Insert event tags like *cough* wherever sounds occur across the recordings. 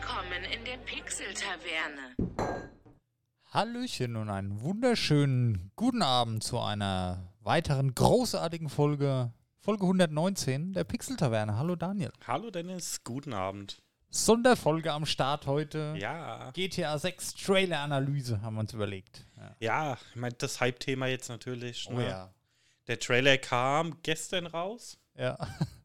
Willkommen in der Pixel-Taverne. Hallöchen und einen wunderschönen guten Abend zu einer weiteren großartigen Folge, Folge 119 der Pixel-Taverne. Hallo Daniel. Hallo Dennis, guten Abend. Sonderfolge am Start heute. Ja. GTA 6 Trailer-Analyse haben wir uns überlegt. Ja. Ja, ich meine, das Hype-Thema jetzt natürlich. Oh ne? ja. Der Trailer kam gestern raus. Ja. *laughs*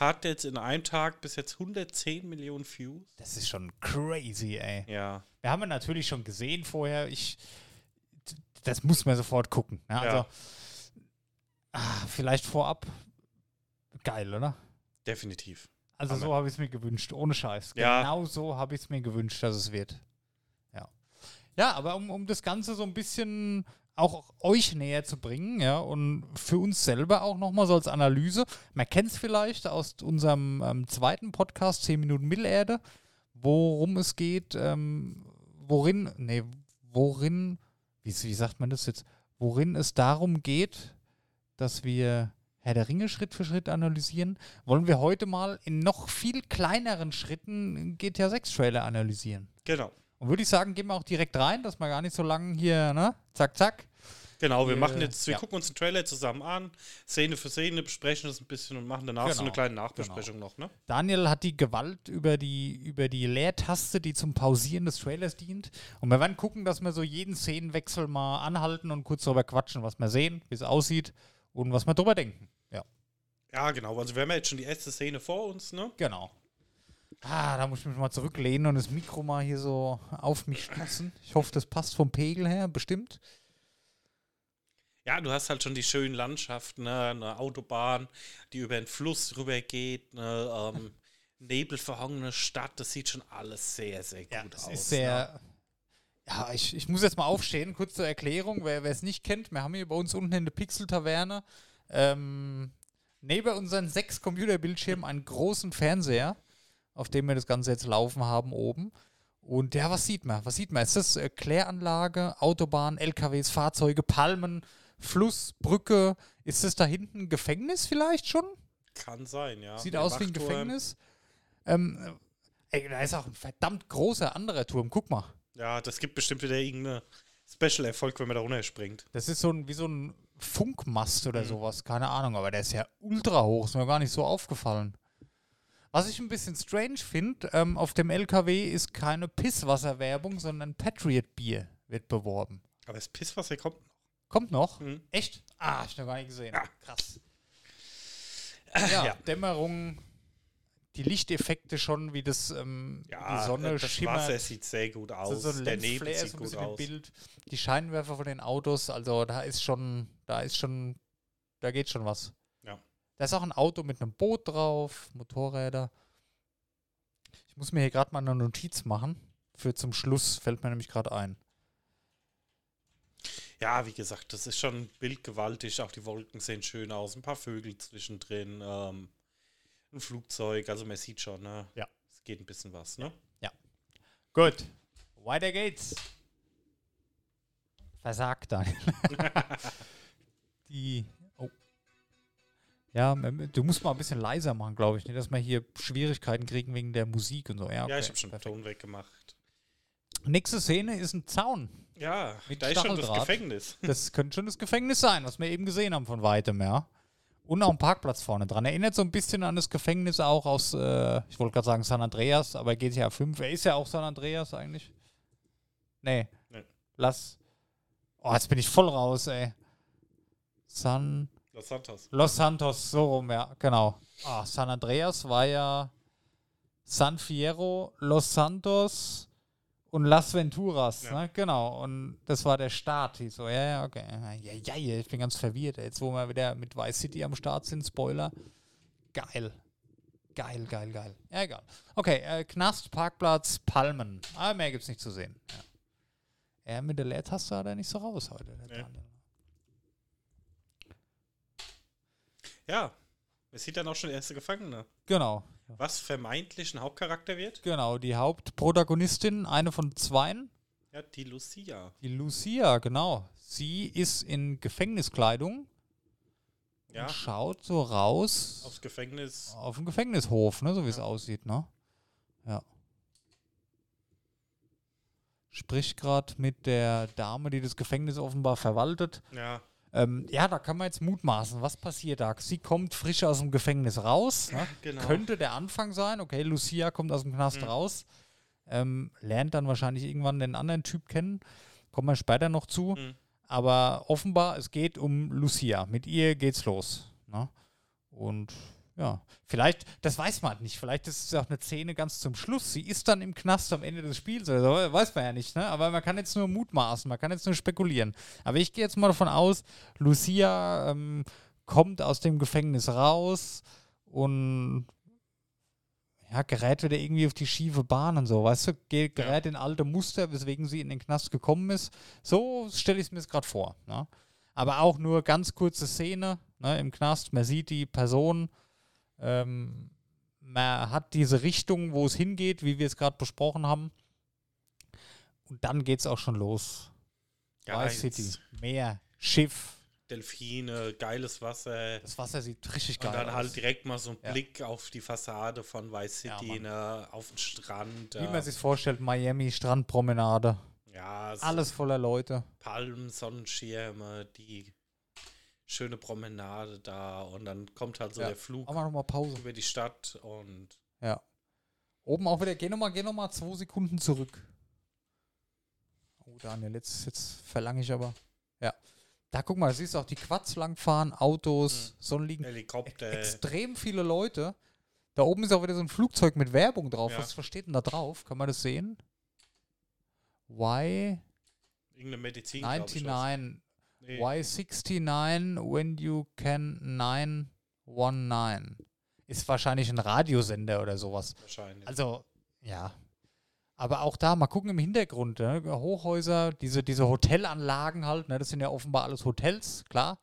Hat jetzt in einem Tag bis jetzt 110 Millionen Views. Das ist schon crazy, ey. Ja. Wir haben ihn natürlich schon gesehen vorher. Ich, das muss man sofort gucken. Ne? Also, Ja. ah, vielleicht vorab. Geil, oder? Definitiv. Also Hammer. so habe ich es mir gewünscht, ohne Scheiß. Ja. Genau so habe ich es mir gewünscht, dass es wird. Ja. Ja, aber um, um das Ganze so ein bisschen auch euch näher zu bringen, ja, und für uns selber auch nochmal so als Analyse. Man kennt es vielleicht aus unserem ähm, zweiten Podcast, 10 Minuten Mittelerde, worum es geht, ähm, worin, nee, worin, wie, wie sagt man das jetzt, worin es darum geht, dass wir Herr der Ringe Schritt für Schritt analysieren, wollen wir heute mal in noch viel kleineren Schritten GTA 6 Trailer analysieren. Genau. Und würde ich sagen, gehen wir auch direkt rein, dass wir gar nicht so lange hier, ne? Zack, zack. Genau, wir Äh, machen jetzt, wir ja. gucken uns den Trailer zusammen an, Szene für Szene, besprechen das ein bisschen und machen danach so Genau, eine kleine Nachbesprechung noch, ne? Daniel hat die Gewalt über die, über die Leertaste, die zum Pausieren des Trailers dient. Und wir werden gucken, dass wir so jeden Szenenwechsel mal anhalten und kurz darüber quatschen, was wir sehen, wie es aussieht und was wir drüber denken. Ja, Ja, genau. Also wir haben ja jetzt schon die erste Szene vor uns, ne? genau. Ah, da muss ich mich mal zurücklehnen und das Mikro mal hier so auf mich stützen. Ich hoffe, das passt vom Pegel her, bestimmt. Ja, du hast halt schon die schönen Landschaften, ne? Eine Autobahn, die über den Fluss rüber geht, eine ähm, nebelverhangene Stadt. Das sieht schon alles sehr, sehr gut Das aus. ist ne? sehr. Ja, ich, ich muss jetzt mal aufstehen. Kurz zur Erklärung, wer es nicht kennt. Wir haben hier bei uns unten in der Pixel-Taverne ähm, neben unseren sechs Computerbildschirmen einen großen Fernseher, auf dem wir das Ganze jetzt laufen haben oben. Und ja, was sieht man? Was sieht man? Ist das äh, Kläranlage, Autobahn, LKWs, Fahrzeuge, Palmen, Fluss, Brücke? Ist das da hinten ein Gefängnis vielleicht schon? Kann sein, ja. Sieht Der aus wie ein. Gefängnis. Ähm, äh, ey, da ist auch ein verdammt großer anderer Turm. Guck mal. Ja, das gibt bestimmt wieder irgendeine Special-Erfolg, wenn man da runterspringt. Das ist so ein, wie so ein Funkmast oder Mhm. sowas, keine Ahnung, aber der ist ja ultra hoch, ist mir gar nicht so aufgefallen. Was ich ein bisschen strange finde, ähm, auf dem LKW ist keine Pisswasserwerbung, sondern Patriot Bier wird beworben. Aber das Pisswasser kommt noch. Kommt noch? Mhm. Echt? Ah, ich noch gar nicht gesehen. Ja. Krass. Ja, Ja. Dämmerung, die Lichteffekte schon, wie das ähm, Ja, die Sonne das schimmert. Wasser sieht sehr gut aus. so ein der Nebel Lensflare sieht gut aus. Bild. Die Scheinwerfer von den Autos, also da ist schon, da ist schon, da geht schon was. Ja. Da ist auch ein Auto mit einem Boot drauf, Motorräder. Ich muss mir hier gerade mal eine Notiz machen. Für zum Schluss fällt mir nämlich gerade ein. Ja, wie gesagt, das ist schon bildgewaltig. Auch die Wolken sehen schön aus. Ein paar Vögel zwischendrin. Ähm, ein Flugzeug. Also man sieht schon, ne? Ja. Es geht ein bisschen was, ne? Gut. Weiter geht's. Versagt dann. *laughs* Die. Ja, du musst mal ein bisschen leiser machen, glaube ich. Nicht, dass wir hier Schwierigkeiten kriegen wegen der Musik und so. Ja, Ja, okay, ich habe schon perfekt. Ton weggemacht. Nächste Szene ist ein Zaun. Ja, Mit da ist schon das. Gefängnis. *laughs* Das könnte schon das Gefängnis sein, was wir eben gesehen haben von weitem, ja. Und auch ein Parkplatz vorne dran. Erinnert so ein bisschen an das Gefängnis auch aus, äh, ich wollte gerade sagen San Andreas, aber GTA 5. Er ist ja auch San Andreas eigentlich. Nee. Nee. Lass. Oh, jetzt bin ich voll raus, ey. San. Los Santos. Los Santos, so rum, ja, genau. Ah, San Andreas war ja San Fierro, Los Santos und Las Venturas, Ja. ne? Genau. Und das war der Start. Ich so, ja, ja, okay. Ja, ja, ja, ich bin ganz verwirrt. Jetzt, wo wir wieder mit Vice City am Start sind, Spoiler. Geil. Geil, geil, geil. Ja, egal. Okay, äh, Knast, Parkplatz, Palmen. Aber mehr gibt's nicht zu sehen. Ja. Er mit der Leertaste hat er nicht so raus heute. der Nee. Daniel. Ja, man sieht dann auch schon erste Gefangene. Genau. Was vermeintlich ein Hauptcharakter wird? Genau, die Hauptprotagonistin, eine von zweien, Ja, die Lucia. die Lucia, genau. Sie ist in Gefängniskleidung Ja, und schaut so raus aufs Gefängnis. auf den Gefängnishof, ne, so wie es aussieht, ne? Ja. spricht gerade mit der Dame, die das Gefängnis offenbar verwaltet. Ja, Ähm, ja, da kann man jetzt mutmaßen, was passiert da? Sie kommt frisch aus dem Gefängnis raus. Ne? *laughs* genau. Könnte der Anfang sein. Okay, Lucia kommt aus dem Knast Mhm. raus. Ähm, lernt dann wahrscheinlich irgendwann den anderen Typ kennen. Kommen wir später noch zu. Mhm. Aber offenbar, es geht um Lucia. Mit ihr geht's los. Ne? Und ja, vielleicht, das weiß man halt nicht. Vielleicht ist es auch eine Szene ganz zum Schluss. Sie ist dann im Knast am Ende des Spiels oder so. Weiß man ja nicht. Ne? Aber man kann jetzt nur mutmaßen, man kann jetzt nur spekulieren. Aber ich gehe jetzt mal davon aus, Lucia ähm, kommt aus dem Gefängnis raus und ja, gerät wieder irgendwie auf die schiefe Bahn und so, weißt du, Ge gerät in alte Muster, weswegen sie in den Knast gekommen ist. So stelle ich es mir jetzt gerade vor. Ne? Aber auch nur ganz kurze Szene ne, im Knast. Man sieht die Person, ähm, man hat diese Richtung, wo es hingeht, wie wir es gerade besprochen haben. Und dann geht es auch schon los. ja Vice City, Meer, Schiff. Delfine, geiles Wasser. Das Wasser sieht richtig Und geil dann aus. halt direkt mal so ein Ja. Blick auf die Fassade von Vice Ja, City, ne, auf den Strand. Wie äh, man sich vorstellt, Miami, Strandpromenade. ja, so Alles voller Leute. Palmen, Sonnenschirme, die schöne Promenade da und dann kommt halt so Ja. der Flug Machen wir nochmal Pause. über die Stadt und Ja. Oben auch wieder, geh nochmal, geh noch mal zwei Sekunden zurück. Oh, Daniel, jetzt, jetzt verlange ich aber. Ja. Da guck mal, siehst du auch die Quads langfahren, Autos, Sonnenliegen. Helikopter. Extrem viele Leute. Da oben ist auch wieder so ein Flugzeug mit Werbung drauf. Ja. Was, was steht denn da drauf? Kann man das sehen? Why Irgendeine Medizin. glaub ich, was. 99? Nee. Why 69 when you can 919? Ist wahrscheinlich ein Radiosender oder sowas. Wahrscheinlich. Also, ja. Aber auch da, mal gucken im Hintergrund, ne? Hochhäuser, diese, diese Hotelanlagen halt, ne? das sind ja offenbar alles Hotels, klar.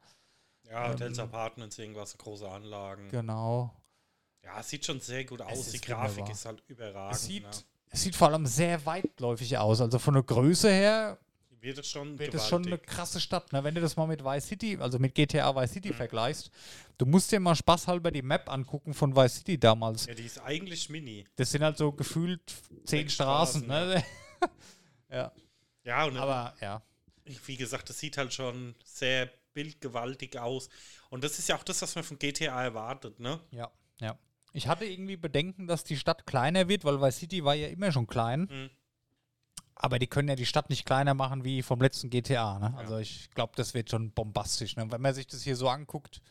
ja, Hotels, ähm, Apartments, irgendwas, große Anlagen. Genau. Ja, es sieht schon sehr gut aus. Die Grafik wunderbar. ist halt überragend. Es sieht, ne? es sieht vor allem sehr weitläufig aus. Also von der Größe her Wird es schon wird es schon eine krasse Stadt. Ne? Wenn du das mal mit Vice City, also mit GTA Vice City Mhm. vergleichst, du musst dir mal spaßhalber die Map angucken von Vice City damals. Ja, die ist eigentlich mini. Das sind halt so gefühlt zehn Straßen. Straßen, ne? ja. *laughs* Ja, und Aber ja. wie gesagt, das sieht halt schon sehr bildgewaltig aus. Und das ist ja auch das, was man von GTA erwartet, ne? Ja, ja. Ich hatte irgendwie Bedenken, dass die Stadt kleiner wird, weil Vice City war ja immer schon klein. Mhm. Aber die können ja die Stadt nicht kleiner machen wie vom letzten GTA. Ne? Also ich glaube, das wird schon bombastisch. Ne? Wenn man sich das hier so anguckt,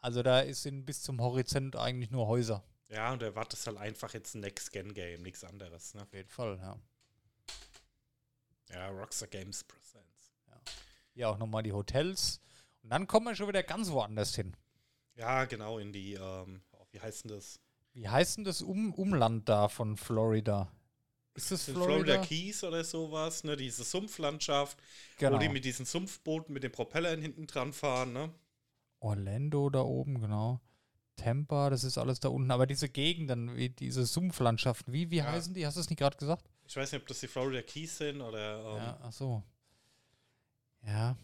also da ist in, bis zum Horizont eigentlich nur Häuser. Ja, und erwartet halt einfach jetzt ein Next-Gen-Game, nichts anderes, ne? Auf jeden Fall, ja. Ja, Rockstar Games Presents. Hier auch nochmal die Hotels. Und dann kommen wir schon wieder ganz woanders hin. Ja, genau, in die, ähm, wie heißt denn das? Wie heißt denn das um Umland da von Florida? Ist das Florida? Florida Keys oder sowas, ne? Diese Sumpflandschaft, genau. wo die mit diesen Sumpfbooten mit den Propellern hinten dran fahren, ne? Orlando da oben, genau. Tampa, das ist alles da unten. Aber diese Gegenden, wie diese Sumpflandschaften, wie, wie Ja. heißen die? Hast du es nicht gerade gesagt? Ich weiß nicht, ob das die Florida Keys sind oder. Ähm, Ja, ja. ach so. Ja,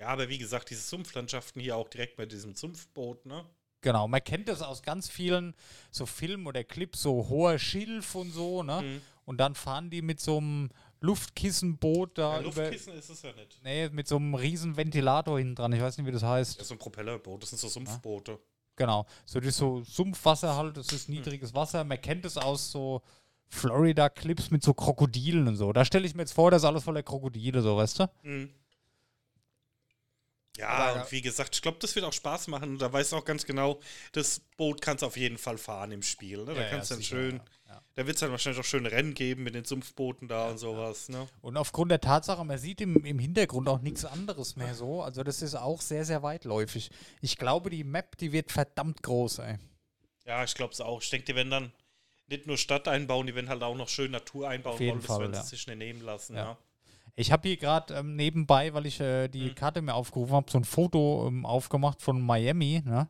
aber wie gesagt, diese Sumpflandschaften hier auch direkt bei diesem Sumpfboot, ne? Genau. Man kennt das aus ganz vielen so Filmen oder Clips, so hoher Schilf und so, ne? Mhm. Und dann fahren die mit so einem Luftkissenboot da Ja, über. Luftkissen ist es ja nicht. Nee, mit so einem riesen Ventilator hinten dran. Ich weiß nicht, wie das heißt. Ja, so ein Propellerboot, das sind so Sumpfboote. Genau. So das ist so Sumpfwasser halt, das ist niedriges Wasser. Man kennt es aus so Florida-Clips mit so Krokodilen und so. Da stelle ich mir jetzt vor, das ist alles voller Krokodile, so, weißt du? Mhm. Ja, Aber- und wie gesagt, ich glaube, das wird auch Spaß machen. Und da weißt du auch ganz genau, das Boot kannst du auf jeden Fall fahren im Spiel. Ne? Da Ja, kannst du ja, dann sicher, schön, ja, da wird es dann wahrscheinlich auch schöne Rennen geben mit den Sumpfbooten da und sowas. Ne? Und aufgrund der Tatsache, man sieht im, im Hintergrund auch nichts anderes mehr so. Also das ist auch sehr, sehr weitläufig. Ich glaube, die Map, die wird verdammt groß, ey. Ja, ich glaube es auch. Ich denke, die werden dann nicht nur Stadt einbauen, die werden halt auch noch schön Natur einbauen Auf jeden wollen. Das werden sie sich nicht nehmen lassen. Ja. Ich habe hier gerade ähm, nebenbei, weil ich äh, die Mhm. Karte mir aufgerufen habe, so ein Foto ähm, aufgemacht von Miami. Ne?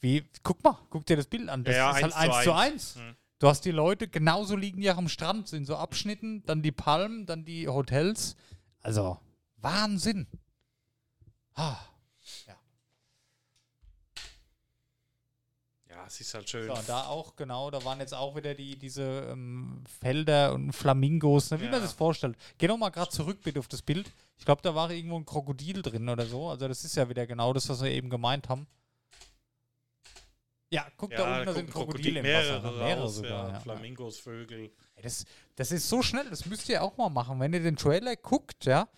Wie, guck mal, guck dir das Bild an. Das Ja, ist halt eins zu 1 zu 1. Mhm. Du hast die Leute, genauso liegen die auch am Strand, sind so Abschnitten, dann die Palmen, dann die Hotels. Also, Wahnsinn. Ah, Ja, Ja, es ist halt schön. So, da auch, genau, da waren jetzt auch wieder die, diese ähm, Felder und Flamingos, ne, wie man Ja. sich das vorstellt. Geh noch mal gerade zurück bitte auf das Bild. Ich glaube, da war irgendwo ein Krokodil drin oder so. Also das ist ja wieder genau das, was wir eben gemeint haben. Ja, guck da unten, da sind Krokodile im mehrere Wasser. ne? Mehrere raus, sogar, ja. ja. Flamingos, Vögel. Das, das ist so schnell, das müsst ihr auch mal machen. Wenn ihr den Trailer guckt, ja,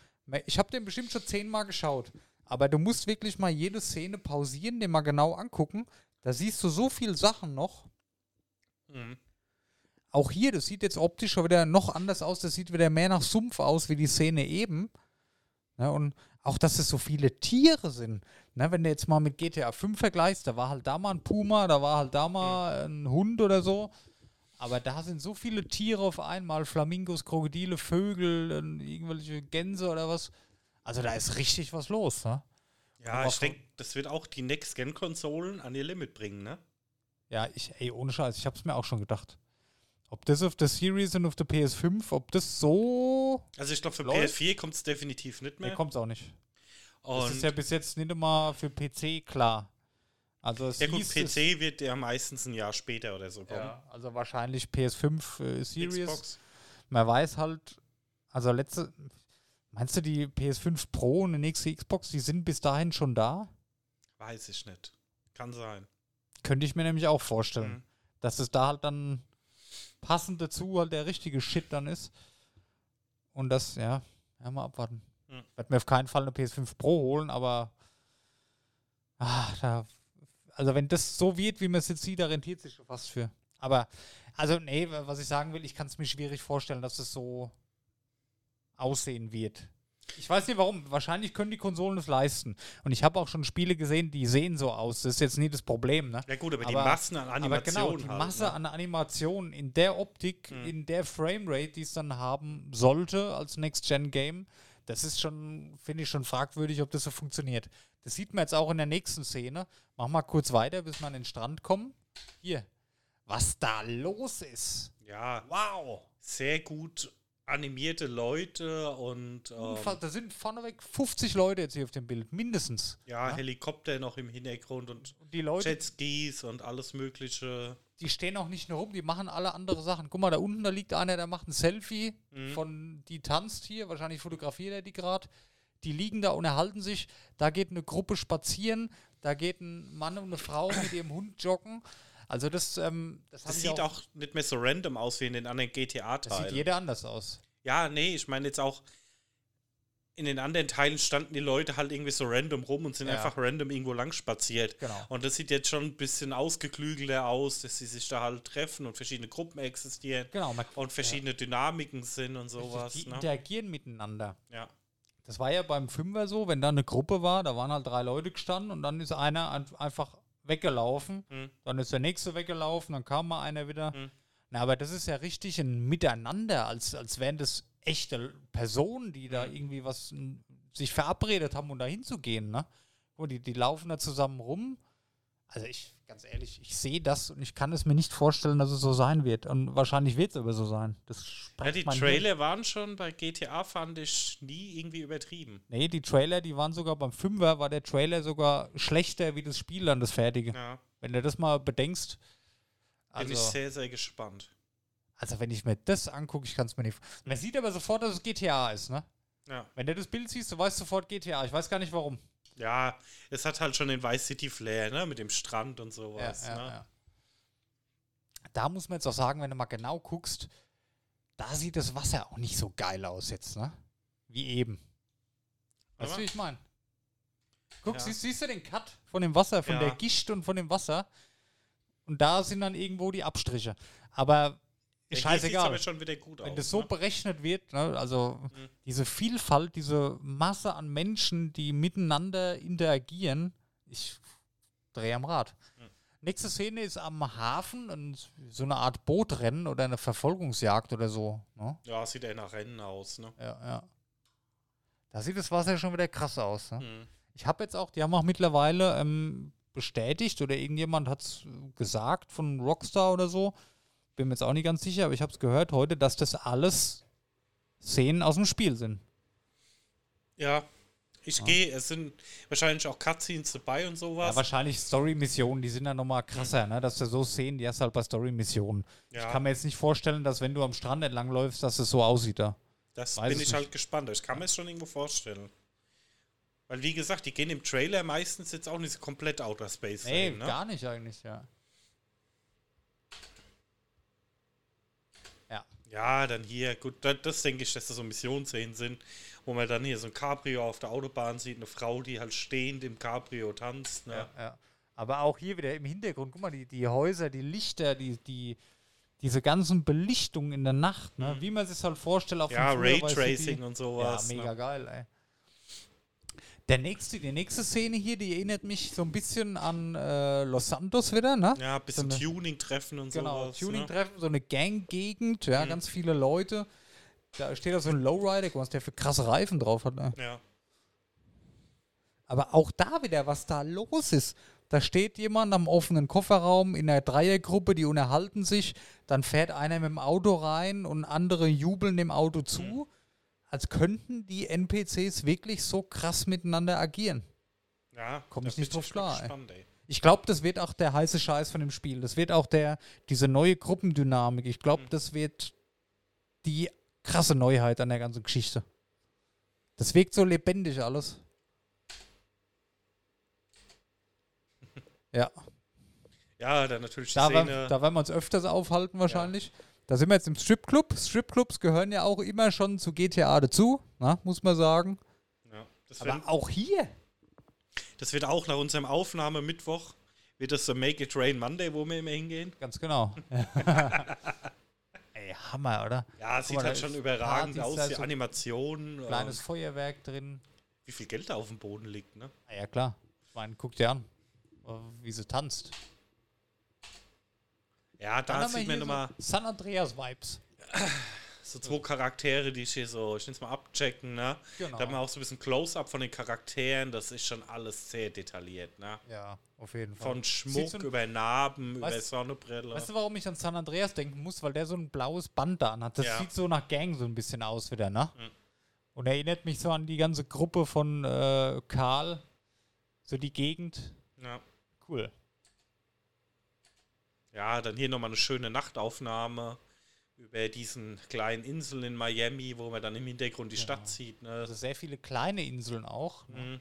ich habe den bestimmt schon zehnmal geschaut, aber du musst wirklich mal jede Szene pausieren, den mal genau angucken. Da siehst du so viele Sachen noch. Mhm. Auch hier, das sieht jetzt optisch schon wieder noch anders aus. Das sieht wieder mehr nach Sumpf aus wie die Szene eben. Ne, und auch, dass es so viele Tiere sind. Ne, wenn du jetzt mal mit GTA 5 vergleichst, da war halt da mal ein Puma, da war halt da mal ein Hund oder so. Aber da sind so viele Tiere auf einmal: Flamingos, Krokodile, Vögel, irgendwelche Gänse oder was. Also da ist richtig was los. Ne? Ja, ich denke, das wird auch die Next-Gen-Konsolen an ihr Limit bringen, ne? Ja, ich, ey, ohne Scheiß, ich hab's mir auch schon gedacht. Ob das auf der Series und auf der PS5, ob das so. Also ich glaube, für Läuft. PS4 kommt es definitiv nicht Nee, mehr. kommt's auch nicht. Das Und ist ja bis jetzt nicht immer für PC klar. Also es ja gut, es- PC wird ja meistens ein Jahr später oder so kommen. Ja, also wahrscheinlich PS5 äh, Series. Xbox. Man weiß halt, also letzte. Meinst du, die PS5 Pro und die nächste Xbox, die sind bis dahin schon da? Weiß ich nicht. Kann sein. Könnte ich mir nämlich auch vorstellen. Mhm. Dass es da halt dann passend dazu halt der richtige Shit dann ist. Und das, ja, ja mal abwarten. Mhm. Ich werde mir auf keinen Fall eine PS5 Pro holen, aber ah, da, also wenn das so wird, wie man es jetzt sieht, da rentiert sich schon fast für. Aber, also nee, wa- was ich sagen will, ich kann es mir schwierig vorstellen, dass es so aussehen wird. Ich weiß nicht warum. Wahrscheinlich können die Konsolen es leisten. Und ich habe auch schon Spiele gesehen, die sehen so aus. Das ist jetzt nie das Problem, ne? Ja gut, aber, die Aber- Massen an Aber Animationen genau, die halt, Masse ne? an Animationen in der Optik, Mhm. in der Framerate, die es dann haben sollte als Next-Gen-Game, das ist schon, finde ich schon fragwürdig, ob das so funktioniert. Das sieht man jetzt auch in der nächsten Szene. Mach mal kurz weiter, bis wir an den Strand kommen. Hier, was da los ist. Ja, Wow. sehr gut animierte Leute und ähm, Da sind vorneweg 50 Leute jetzt hier auf dem Bild, mindestens. ja, Ja. Helikopter noch im Hintergrund und Und die Leute, Jetskis und alles mögliche. die stehen auch nicht nur rum, die machen alle andere Sachen. Guck mal, da unten, da liegt einer, der macht ein Selfie Mhm. von, die tanzt hier, wahrscheinlich fotografiert er die gerade. Die liegen da und erhalten sich. Da geht eine Gruppe spazieren, da geht ein Mann und eine Frau mit ihrem Hund joggen. Also das, ähm, das, Das sieht auch nicht mehr so random aus wie in den anderen das sieht GTA-Teilen. jeder anders aus. Ja, nee, ich meine jetzt auch, in den anderen Teilen standen die Leute halt irgendwie so random rum und sind Ja. einfach random irgendwo lang spaziert. Genau. Und das sieht jetzt schon ein bisschen ausgeklügelter aus, dass sie sich da halt treffen und verschiedene Gruppen existieren Genau. Man, und verschiedene Dynamiken sind und sowas. die Ne? interagieren miteinander. Ja. Das war ja beim Fünfer so, wenn da eine Gruppe war, da waren halt drei Leute gestanden und dann ist einer ein- einfach weggelaufen. Mhm. Dann ist der nächste weggelaufen, dann kam mal einer wieder. Mhm. Na, aber das ist ja richtig ein Miteinander, als, als wären das echte Personen, die da irgendwie was n, sich verabredet haben, um da hinzugehen, ne? Die, die laufen da zusammen rum. Also ich, ganz ehrlich, ich sehe das und ich kann es mir nicht vorstellen, dass es so sein wird. Und wahrscheinlich wird es aber so sein. Das Ja, die Trailer waren schon bei GTA, fand ich, nie irgendwie übertrieben. Nee, die Trailer, die waren sogar beim Fünfer, war der Trailer sogar schlechter wie das Spiel dann, das fertige. Ja, Wenn du das mal bedenkst. bin ich Also, sehr, sehr gespannt. also wenn ich mir das angucke, ich kann es mir nicht. Man sieht aber sofort, dass es GTA ist, ne? Ja. Wenn du das Bild siehst, du weißt sofort GTA. Ich weiß gar nicht warum. Ja, es hat halt schon den Vice City Flair, ne, mit dem Strand und sowas. ne? Da muss man jetzt auch sagen, wenn du mal genau guckst, da sieht das Wasser auch nicht so geil aus jetzt, ne? Wie eben. Weißt du, wie ich meine? Guck, Ja. siehst, siehst du den Cut von dem Wasser, von Ja. der Gischt und von dem Wasser? Und da sind dann irgendwo die Abstriche. Aber ist Ja, scheißegal. aber schon wieder gut Wenn aus. das so ne? berechnet wird, ne, also Mhm. diese Vielfalt, diese Masse an Menschen, die miteinander interagieren, ich drehe am Rad. Mhm. Nächste Szene ist am Hafen, und so eine Art Bootrennen oder eine Verfolgungsjagd oder so. Ne? Ja, sieht eher nach Rennen aus, ne? Ja, ja. Da sieht das Wasser schon wieder krass aus. Ne? Mhm. Ich habe jetzt auch, die haben auch mittlerweile ähm, bestätigt oder irgendjemand hat es gesagt von Rockstar oder so. Bin mir jetzt auch nicht ganz sicher, aber ich habe es gehört heute, dass das alles Szenen aus dem Spiel sind. Ja, Ich gehe, es sind wahrscheinlich auch Cutscenes dabei und sowas. Ja, wahrscheinlich Story-Missionen, die sind dann nochmal krasser, Mhm. ne? dass du so Szenen, die hast halt bei Story-Missionen. Ich Ja. kann mir jetzt nicht vorstellen, dass wenn du am Strand entlang läufst, dass es so aussieht da. Das Weiß bin ich halt nicht. gespannt. Ich kann mir es schon irgendwo vorstellen. Weil, wie gesagt, die gehen im Trailer meistens jetzt auch nicht komplett Outer Space Nee, rein, ne? gar nicht eigentlich, ja. Ja. Dann hier, gut, das, das denke ich, dass das so Missionsszenen sind, wo man dann hier so ein Cabrio auf der Autobahn sieht, eine Frau, die halt stehend im Cabrio tanzt. Ne? Ja, ja. Aber auch hier wieder im Hintergrund, guck mal, die, die Häuser, die Lichter, die, die, diese ganzen Belichtungen in der Nacht, ne? wie man sich halt vorstellt, auch Mhm. Ja, Raytracing und sowas. Ja, mega ne? geil, ey. Der nächste, die nächste Szene hier, die erinnert mich so ein bisschen an äh, Los Santos wieder, ne? Ja, ein bisschen So Tuning-Treffen und Genau, sowas. Tuning-Treffen, so eine Gang-Gegend, ja, ganz viele Leute. Da steht da so ein Lowrider, was der für krasse Reifen drauf hat. Ne? Ne? Ja. Aber auch da wieder, was da los ist. Da steht jemand am offenen Kofferraum in einer Dreiergruppe, die unterhalten sich. Dann fährt einer mit dem Auto rein und andere jubeln dem Auto zu. Als könnten die NPCs wirklich so krass miteinander agieren. Ja, Komm da ich nicht drauf klar, ey. Ich glaube, das wird auch der heiße Scheiß von dem Spiel. Das wird auch der, diese neue Gruppendynamik. Ich glaube, das wird die krasse Neuheit an der ganzen Geschichte. Das wirkt so lebendig alles. *laughs* Ja, Ja, dann natürlich die da, werden- Szene. da werden wir uns öfters aufhalten wahrscheinlich. Da sind wir jetzt im Stripclub. Stripclubs gehören ja auch immer schon zu GTA dazu, na, muss man sagen. ja, Aber auch hier. das wird auch nach unserem Aufnahmemittwoch, wird das so Make It Rain Monday, wo wir immer hingehen. Ganz genau. *laughs* Ey, Hammer, oder? Ja, sieht mal, da halt schon überragend Partys, aus, die so Animationen. Kleines Feuerwerk drin. wie viel Geld da auf dem Boden liegt, ne? Ah, ja, klar. Ich meine, guck dir an, wie sie tanzt. Ja, da sieht man nochmal so San Andreas-Vibes. *sighs* so zwei Charaktere, die ich hier so, ich nenne es mal abchecken, ne? Genau. Da haben wir auch so ein bisschen Close-Up von den Charakteren, das ist schon alles sehr detailliert, ne? Ja, auf jeden Fall. Von Schmuck so über Narben, über Sonnenbrille. Weißt du, warum ich an San Andreas denken muss? Weil der so ein blaues Band da anhat. Das Ja. sieht so nach Gang so ein bisschen aus wieder, ne? Mhm. Und erinnert mich so an die ganze Gruppe von äh, Karl. So die Gegend. ja. Cool. Ja, dann hier nochmal eine schöne Nachtaufnahme über diesen kleinen Inseln in Miami, wo man dann im Hintergrund die Stadt sieht, ne? Also sehr viele kleine Inseln auch. Ne? Mhm.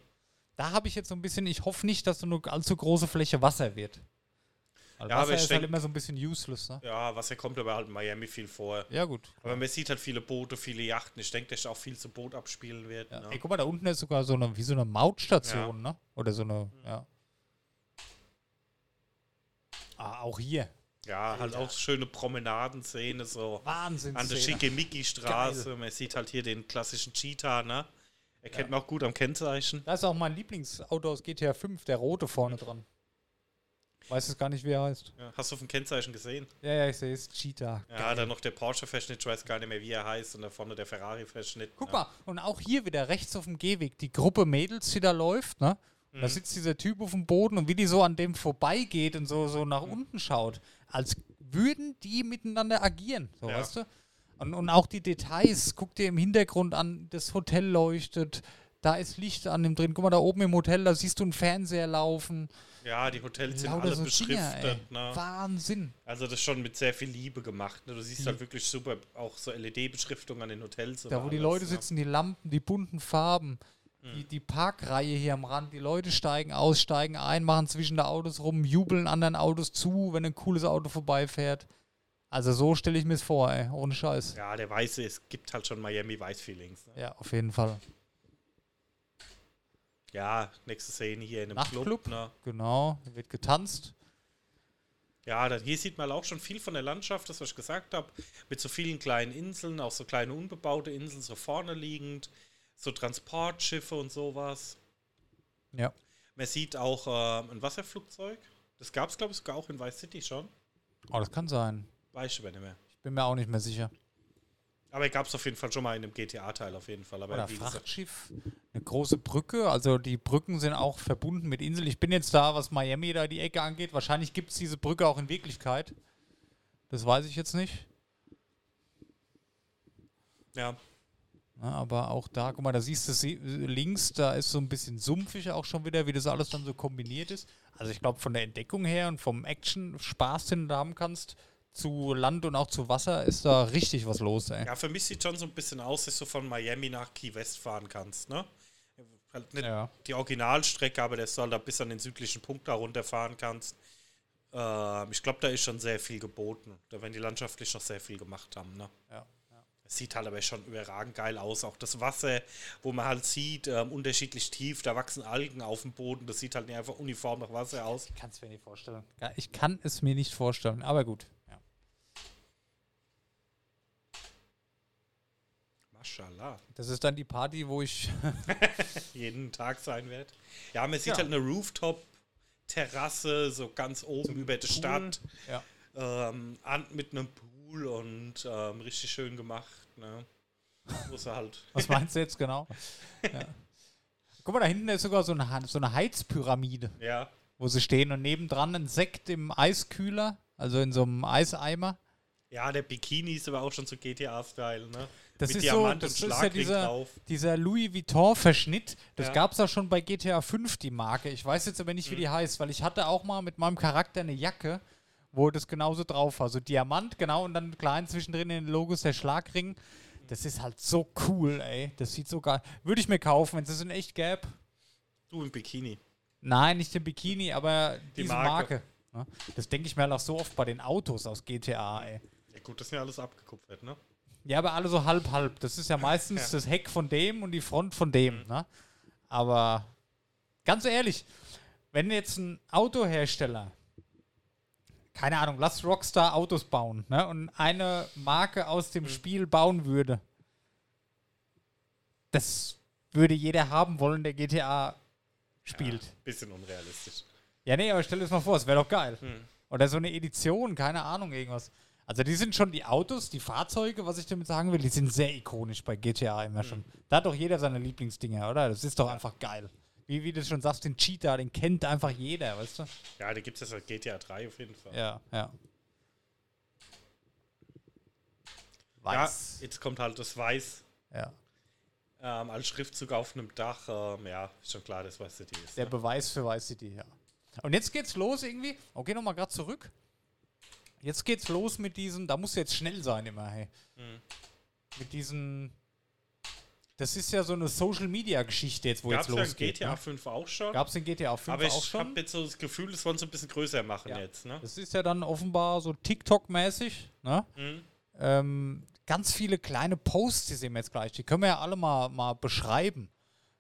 Da habe ich jetzt so ein bisschen, ich hoffe nicht, dass so eine allzu große Fläche Wasser wird. Weil Ja, aber Wasser ich ist halt denk- immer so ein bisschen useless, ne? Ja, Wasser kommt aber halt in Miami viel vor. Ja, gut. Aber man sieht halt viele Boote, viele Yachten. Ich denke, dass auch viel zu Boot abspielen wird. Ja. Ne? Ey, guck mal, da unten ist sogar so eine, wie so eine Mautstation, ne? Oder so eine, ja. Ah, auch hier. Ja, halt auch schöne Promenadenszene, so Wahnsinn. an der Schickimicki-Straße. Man sieht halt hier den klassischen Cheetah, ne? Erkennt man auch gut am Kennzeichen. Da ist auch mein Lieblingsauto aus GTA 5, der rote vorne dran. Weiß es gar nicht, wie er heißt. Ja, hast du auf dem Kennzeichen gesehen? Ja, ja, ich sehe es. Cheetah. Ja, Geil. dann noch der Porsche-Verschnitt, ich weiß gar nicht mehr, wie er heißt, und da vorne der Ferrari-Verschnitt. Guck ne? mal, und auch hier wieder rechts auf dem Gehweg, die Gruppe Mädels, die da läuft, ne? Mhm. Da sitzt dieser Typ auf dem Boden und wie die so an dem vorbeigeht und so, so nach Mhm. unten schaut, als würden die miteinander agieren, so Ja. weißt du? Und, und auch die Details, guck dir im Hintergrund an, das Hotel leuchtet, da ist Licht an dem drin. Guck mal, da oben im Hotel, da siehst du einen Fernseher laufen. Ja, die Hotels sind alle so Dinger, beschriftet. ne? Wahnsinn. Also das ist schon mit sehr viel Liebe gemacht. Ne? Du siehst Die- halt wirklich super auch so LED-Beschriftung an den Hotels. Da, wo die alles, Leute ne? sitzen, die Lampen, die bunten Farben, die, die Parkreihe hier am Rand, die Leute steigen aus, steigen ein, machen zwischen den Autos rum, jubeln anderen Autos zu, wenn ein cooles Auto vorbeifährt. Also so stelle ich mir es vor, ey, ohne Scheiß. Ja, der Weiße, es gibt halt schon Miami Vice-Feelings. Ne? Ja, auf jeden Fall. Ja, nächste Szene hier in einem Nachtclub. Club. Ne? Genau, wird getanzt. Ja, dann, hier sieht man auch schon viel von der Landschaft, das was ich gesagt habe, mit so vielen kleinen Inseln, auch so kleine unbebaute Inseln, so vorne liegend, so Transportschiffe und sowas. Ja. Man sieht auch ähm, ein Wasserflugzeug. Das gab es, glaube ich, sogar auch in Vice City schon. Oh, das kann sein. Weiß ich aber nicht mehr. Ich bin mir auch nicht mehr sicher. Aber gab es auf jeden Fall schon mal in einem GTA-Teil auf jeden Fall. Aber Oder Frachtschiff, eine große Brücke. Also die Brücken sind auch verbunden mit Inseln. Ich bin jetzt da, was Miami da die Ecke angeht. Wahrscheinlich gibt es diese Brücke auch in Wirklichkeit. Das weiß ich jetzt nicht. ja. Ja, aber auch da, guck mal, da siehst du links, da ist so ein bisschen sumpfig auch schon wieder, wie das alles dann so kombiniert ist. Also ich glaube, von der Entdeckung her und vom Action-Spaß, den du da haben kannst, zu Land und auch zu Wasser, ist da richtig was los, ey. Ja, für mich sieht schon so ein bisschen aus, dass du von Miami nach Key West fahren kannst, ne? Halt nicht Ja. die Originalstrecke, aber dass du halt da bis an den südlichen Punkt da runterfahren kannst. Ähm, ich glaube, da ist schon sehr viel geboten. Da werden die landschaftlich noch sehr viel gemacht haben, ne? Ja. Es sieht halt aber schon überragend geil aus. Auch das Wasser, wo man halt sieht, ähm, unterschiedlich tief, da wachsen Algen auf dem Boden. Das sieht halt nicht einfach uniform nach Wasser aus. Ich kann es mir nicht vorstellen. Ja, Ich kann es mir nicht vorstellen, aber gut. Ja. Maschallah. Das ist dann die Party, wo ich. *laughs* *laughs* Jeden Tag sein wird. Ja, man sieht Ja. halt eine Rooftop-Terrasse, so ganz oben über der Stadt. Ja. ähm, an, mit einem Pool und ähm, richtig schön gemacht. Ne? Halt. *laughs* Was meinst du jetzt genau? *laughs* Ja. Guck mal, da hinten ist sogar so eine, so eine Heizpyramide, Ja, wo sie stehen und nebendran ein Sekt im Eiskühler, also in so einem Eiseimer. ja, der Bikini ist aber auch schon so GTA-Style, ne? Das Mit ist Diamant so, und das ist ja dieser, drauf. dieser Louis Vuitton-Verschnitt. Das Ja. gab es auch schon bei GTA 5, die Marke. Ich weiß jetzt aber nicht, wie Mhm. die heißt, weil ich hatte auch mal mit meinem Charakter eine Jacke, wo das genauso drauf war. So Diamant, genau, und dann klein zwischendrin in den Logos der Schlagring. Das ist halt so cool, ey. Das sieht so geil. Würde ich mir kaufen, wenn es das in echt gäbe. Du im Bikini. Nein, nicht den Bikini, aber Die diese Marke. Marke. ne? Das denke ich mir halt auch so oft bei den Autos aus GTA, ey. Ja, gut, das ist ja alles abgekupfert, ne? Ja, aber alle so halb, halb. Das ist ja meistens *laughs* Ja. Mhm. das Heck von dem und die Front von dem. Ne? Aber ganz ehrlich, wenn jetzt ein Autohersteller, keine Ahnung, lass Rockstar Autos bauen ne? und eine Marke aus Mhm. dem Spiel bauen würde, das würde jeder haben wollen, der GTA spielt. Ja, bisschen unrealistisch. Ja, nee, aber stell dir das mal vor, es wäre doch geil. Hm. Oder so eine Edition, keine Ahnung, irgendwas. Also die sind schon die Autos, die Fahrzeuge, was ich damit sagen will, die sind sehr ikonisch bei GTA immer schon. Da hat doch jeder seine Lieblingsdinger, oder? Das ist doch einfach geil. Wie, wie du schon sagst, den Cheetah, den kennt einfach jeder, weißt du? Ja, da gibt es ja GTA 3 auf jeden Fall. Ja, ja. Ja, Weiß. jetzt kommt halt das Weiß Ja. ähm, als Schriftzug auf einem Dach. Ähm, ja, ist schon klar, das Vice City ist. Der Ne? Beweis für Vice City, ja. Und jetzt geht's los irgendwie. Okay, nochmal gerade zurück. Jetzt geht's los mit diesen, da muss jetzt schnell sein immer, hey. Mhm. Mit diesen. Das ist ja so eine Social Media Geschichte jetzt, wo Gab es jetzt ja in losgeht. GTA ne? 5 auch schon. Gab es in GTA 5 aber auch ich schon? habe jetzt so das Gefühl, das wollen sie ein bisschen größer machen Ja. jetzt. Ne? Das ist ja dann offenbar so TikTok-mäßig, ne? Mhm. Ähm, ganz viele kleine Posts, die sehen wir jetzt gleich. Die können wir ja alle mal, mal beschreiben.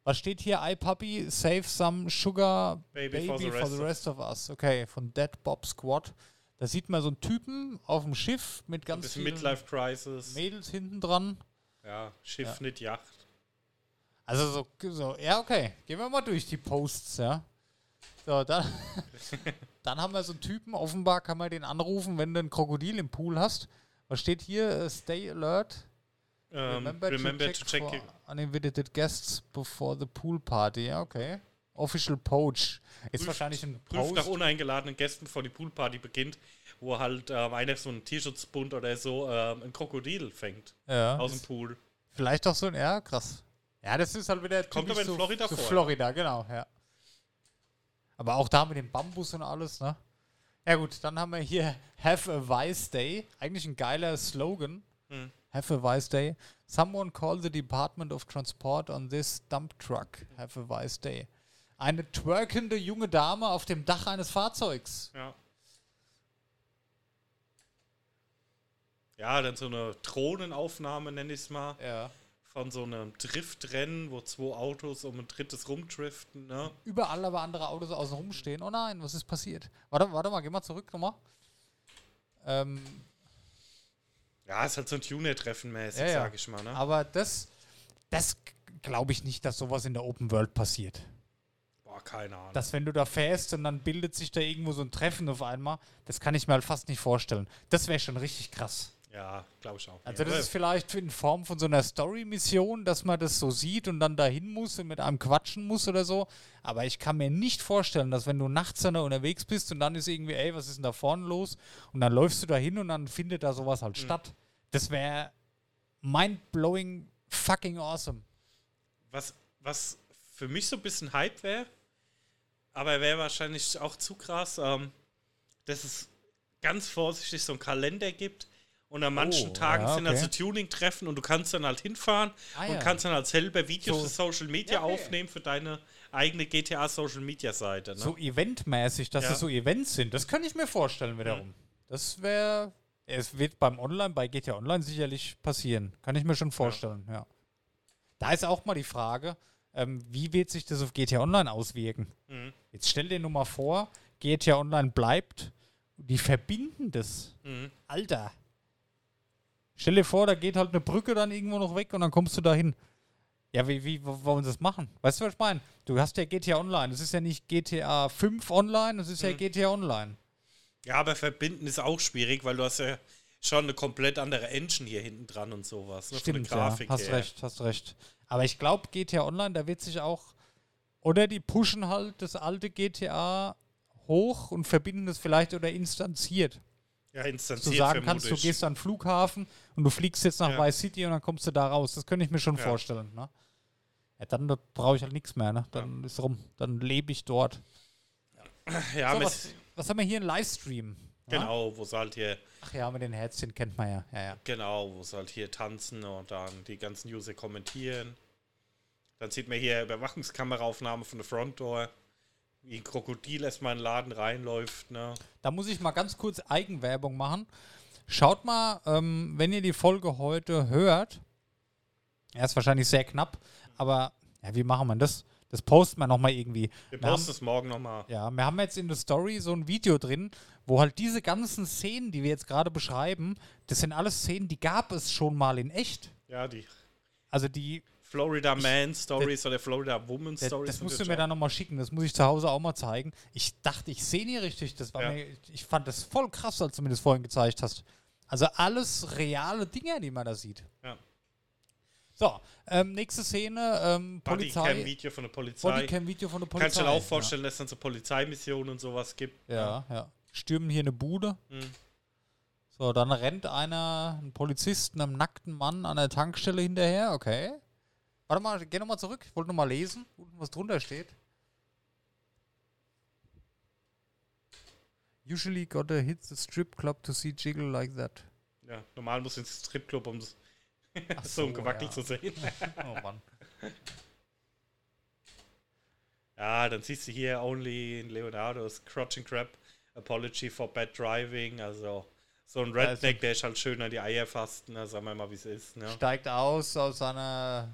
Was steht hier? iPuppy, save some sugar Baby baby, for the for rest the of- rest of us. Okay, von Dead Bob Squad. Da sieht man so einen Typen auf dem Schiff mit ganz vielen Midlife Crisis. Mädels hinten dran. Ja, Schiff, Ja. nicht Yacht. Also so, so, ja, okay. Gehen wir mal durch die Posts, ja. So, dann, *laughs* dann haben wir so einen Typen, offenbar kann man den anrufen, wenn du ein Krokodil im Pool hast. Was steht hier? Äh, Stay alert. Ähm, remember, to check, for your- uninvited guests before the pool party. Ja, okay. Official Poach. Ist Prüft- wahrscheinlich ein Prüft nach Post. uneingeladenen Gästen, bevor die Poolparty beginnt, wo halt ähm, einer so einen Tierschutzbund oder so ähm, ein Krokodil fängt Ja. aus dem Pool. Vielleicht auch so ein, ja, krass. Ja, das ist halt wieder Kommt aber in so, Florida so vor. Florida, genau, ja. Aber auch da mit dem Bambus und alles, ne? Ja gut, dann haben wir hier Have a Wise Day. Eigentlich ein geiler Slogan. Hm. Have a Wise Day. Someone call the Department of Transport on this dump truck. Have a Wise Day. Eine twerkende junge Dame auf dem Dach eines Fahrzeugs. Ja. Ja, dann so eine Drohnenaufnahme, nenne ich es mal, Ja. Von so einem Driftrennen, wo zwei Autos um ein drittes rumdriften. Ne? Überall aber andere Autos außen rumstehen. Oh nein, was ist passiert? Warte, warte mal, geh mal zurück nochmal. Ähm, Ja, ist halt so ein Tuner-Treffen mäßig, Ja, ja. sag ich mal. Ne? Aber das, das glaube ich nicht, dass sowas in der Open World passiert. Boah, keine Ahnung. Dass wenn du da fährst und dann bildet sich da irgendwo so ein Treffen auf einmal, das kann ich mir halt fast nicht vorstellen. Das wäre schon richtig krass. Ja, glaube ich auch. Also ja, das ist vielleicht in Form von so einer Story-Mission, dass man das so sieht und dann dahin muss und mit einem quatschen muss oder so. Aber ich kann mir nicht vorstellen, dass wenn du nachts dann da unterwegs bist und dann ist irgendwie, ey, was ist denn da vorne los? Und dann läufst du da hin und dann findet da sowas halt statt. Das wäre mind-blowing fucking awesome. Was, was für mich so ein bisschen Hype wäre, aber wäre wahrscheinlich auch zu krass, ähm, dass es ganz vorsichtig so einen Kalender gibt und an manchen Oh, Tagen ja, sind okay. also Tuning-Treffen und du kannst dann halt hinfahren Ah, und ja. kannst dann halt selber Videos So- für Social Media Ja, okay. aufnehmen für deine eigene GTA Social Media Seite. Ne? So eventmäßig, dass Ja. es so Events sind. Das kann ich mir vorstellen wiederum. Das wäre. Es wird beim Online, bei GTA Online sicherlich passieren. Kann ich mir schon vorstellen, ja. Da ist auch mal die Frage, ähm, wie wird sich das auf GTA Online auswirken? Mhm. Jetzt stell dir nur mal vor, GTA Online bleibt, die verbinden das. Mhm. Alter. Stell dir vor, da geht halt eine Brücke dann irgendwo noch weg und dann kommst du da hin. Ja, wie, wie wo- wollen sie das machen? Weißt du, was ich meine? Du hast ja GTA Online. Das ist ja nicht GTA 5 Online, das ist ja Mhm. GTA Online. Ja, aber verbinden ist auch schwierig, weil du hast ja schon eine komplett andere Engine hier hinten dran und sowas. Ne, Stimmt, ja. Grafik Hast her. recht, hast recht. Aber ich glaube, GTA Online, da wird sich auch. Oder die pushen halt das alte GTA hoch und verbinden das vielleicht oder instanziert. Ja, instanziert du sagen kannst, du gehst an den Flughafen und du fliegst jetzt nach Ja. Vice City und dann kommst du da raus. Das könnte ich mir schon Ja. vorstellen. Ne? Ja, dann da brauche ich halt nichts mehr. Ne? Dann ist rum. Dann lebe ich dort. Ja, so, was, was haben wir hier? Ein Livestream. Ja? genau, wo sie halt hier, Ach ja, mit den Herzchen kennt man ja. ja, ja. genau, wo sie halt hier tanzen und dann die ganzen User kommentieren. Dann sieht man hier Überwachungskameraaufnahme von der Frontdoor, wie ein Krokodil erstmal in den Laden reinläuft, ne? Da muss ich mal ganz kurz Eigenwerbung machen. Schaut mal, ähm, wenn ihr die Folge heute hört, er ist wahrscheinlich sehr knapp, aber ja, wie machen wir das? Das posten wir nochmal irgendwie. Wir Wir posten es morgen nochmal. Ja, wir haben jetzt in der Story so ein Video drin, wo halt diese ganzen Szenen, die wir jetzt gerade beschreiben, das sind alles Szenen, die gab es schon mal in echt. Ja, die Also die, Florida Man Stories oder Florida Woman das, Stories. das musst du mir dann nochmal schicken, das muss ich zu Hause auch mal zeigen. Ich dachte, ich sehe nie richtig, das war Ja. mir, ich fand das voll krass, als du mir das vorhin gezeigt hast. Also alles reale Dinge, die man da sieht. Ja. So, ähm, nächste Szene, ähm, Polizei. Bodycam-Video von der Polizei. Bodycam-Video von der Polizei. Kannst du dir auch vorstellen, dass es dann so Polizeimissionen und sowas gibt. Ja, ja. ja. Stürmen hier eine Bude. Mhm. So, dann rennt einer, ein Polizist, einem nackten Mann an der Tankstelle hinterher. Okay. Warte mal, geh nochmal zurück. Ich wollte nochmal lesen, unten was drunter steht. Usually gotta hit the strip club to see jiggle like that. Ja, normal muss ins Stripclub, um das Ach *laughs* so ein Gewackel ja. zu sehen. *laughs* Oh Mann. Ja, dann siehst du hier only in Leonardo's Crotch and Crab Apology for Bad Driving. Also so ein ist Redneck, der ist halt schön an die Eier fasten. Ne? Sagen wir mal, wie es ist. Ne? Steigt aus aus seiner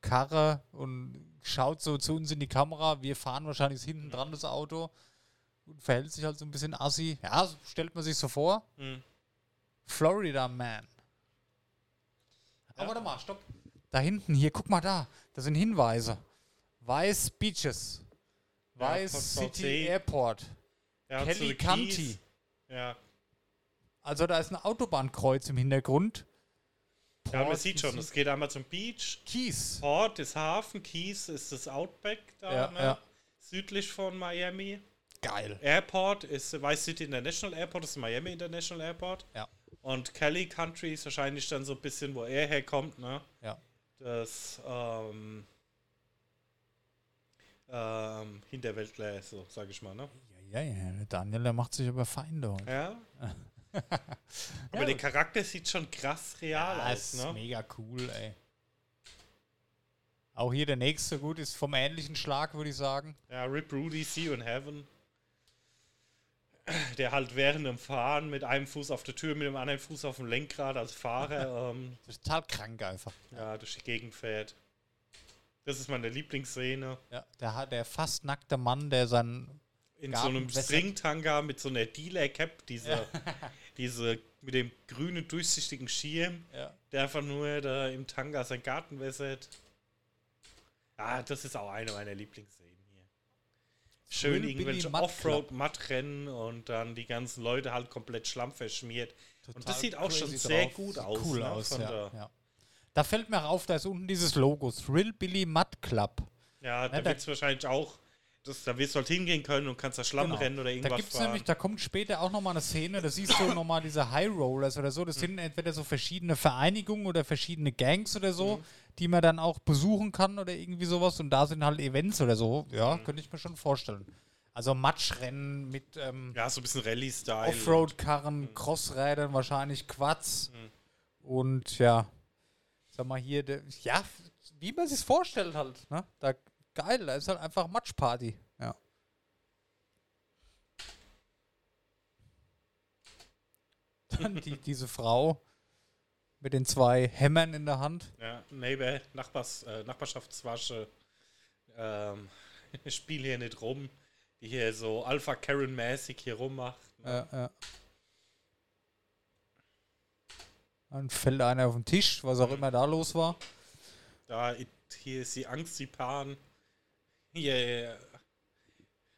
Karre und schaut so zu uns in die Kamera. Wir fahren wahrscheinlich hinten dran das Auto und verhält sich halt so ein bisschen assi. Ja, so stellt man sich so vor. Mhm. Florida Man. Aber Ja. warte mal, stopp. Da hinten, hier, guck mal da. Das sind Hinweise. Vice Beaches. Ja, Vice VC. City Airport. Ja, Kelly County. Ja. Also da ist ein Autobahnkreuz im Hintergrund. Ja, man sieht schon, es geht einmal zum Beach. Keys. Port ist Hafen, Keys ist das Outback da, Ja, ne? ja. südlich von Miami. Geil. Airport ist Vice City International Airport, das ist Miami International Airport. Ja. Und Kelly Country ist wahrscheinlich dann so ein bisschen, wo er herkommt, ne? Ja. Das ähm, ähm, Hinterwäldler, so sag ich mal, ne? Ja, ja, ja. Daniel, der macht sich aber Feinde heute. Ja. *laughs* Aber der Charakter sieht schon krass real Ja, aus, ist ne? mega cool, ey. Auch hier der nächste, gut, ist vom ähnlichen Schlag, würde ich sagen. Ja, Rip Rudy, See You in Heaven. Der halt während dem Fahren mit einem Fuß auf der Tür, mit dem anderen Fuß auf dem Lenkrad als Fahrer *laughs* ähm, total krank einfach. ja, durch die Gegend fährt. Das ist meine Lieblingsszene. Ja, der, hat- der fast nackte Mann, der sein. In so einem Stringtanga mit so einer Dealer-Cap, diese, *laughs* diese mit dem grünen durchsichtigen Schirm, Ja. der einfach nur da im Tanga seinen Garten wässert. Ja, das ist auch eine meiner Lieblingsszenen hier. Schön irgendwelche Offroad-Mattrennen und dann die ganzen Leute halt komplett schlammverschmiert. Und das Total sieht auch schon sehr drauf. gut Sieht aus, Cool ne, aus, von ja, ja. Da fällt mir auf, da ist unten dieses Logo, Thrill Billy Mud Club. Ja, da da- wird es wahrscheinlich auch das, da wirst du halt hingehen können und kannst da Schlamm Genau. rennen oder Da irgendwas gibt's fahren. nämlich, da kommt später auch nochmal eine Szene, da siehst du nochmal diese High Rollers oder so. Das Mhm. sind entweder so verschiedene Vereinigungen oder verschiedene Gangs oder so, Mhm. die man dann auch besuchen kann oder irgendwie sowas. Und da sind halt Events oder so. Ja, Mhm. könnte ich mir schon vorstellen. Also Matschrennen mit ähm, ja, so ein bisschen Rallye-Style. Offroad-Karren, Crossrädern, wahrscheinlich Quads. Und ja, sag mal hier, der, ja, wie man sich vorstellt halt. Ne? Da, geil, da ist halt einfach Matschparty. Ja. *laughs* Dann die, diese Frau mit den zwei Hämmern in der Hand. Ja, Neighbor, Nachbars, äh, Nachbarschaftswasche. Ähm, *laughs* ich spiele hier nicht rum. Die hier so Alpha Karen-mäßig hier rummacht. Ne? Ja, ja. Dann fällt einer auf den Tisch, was auch immer da los war. Da, hier ist die Angstzipan. Hier, äh,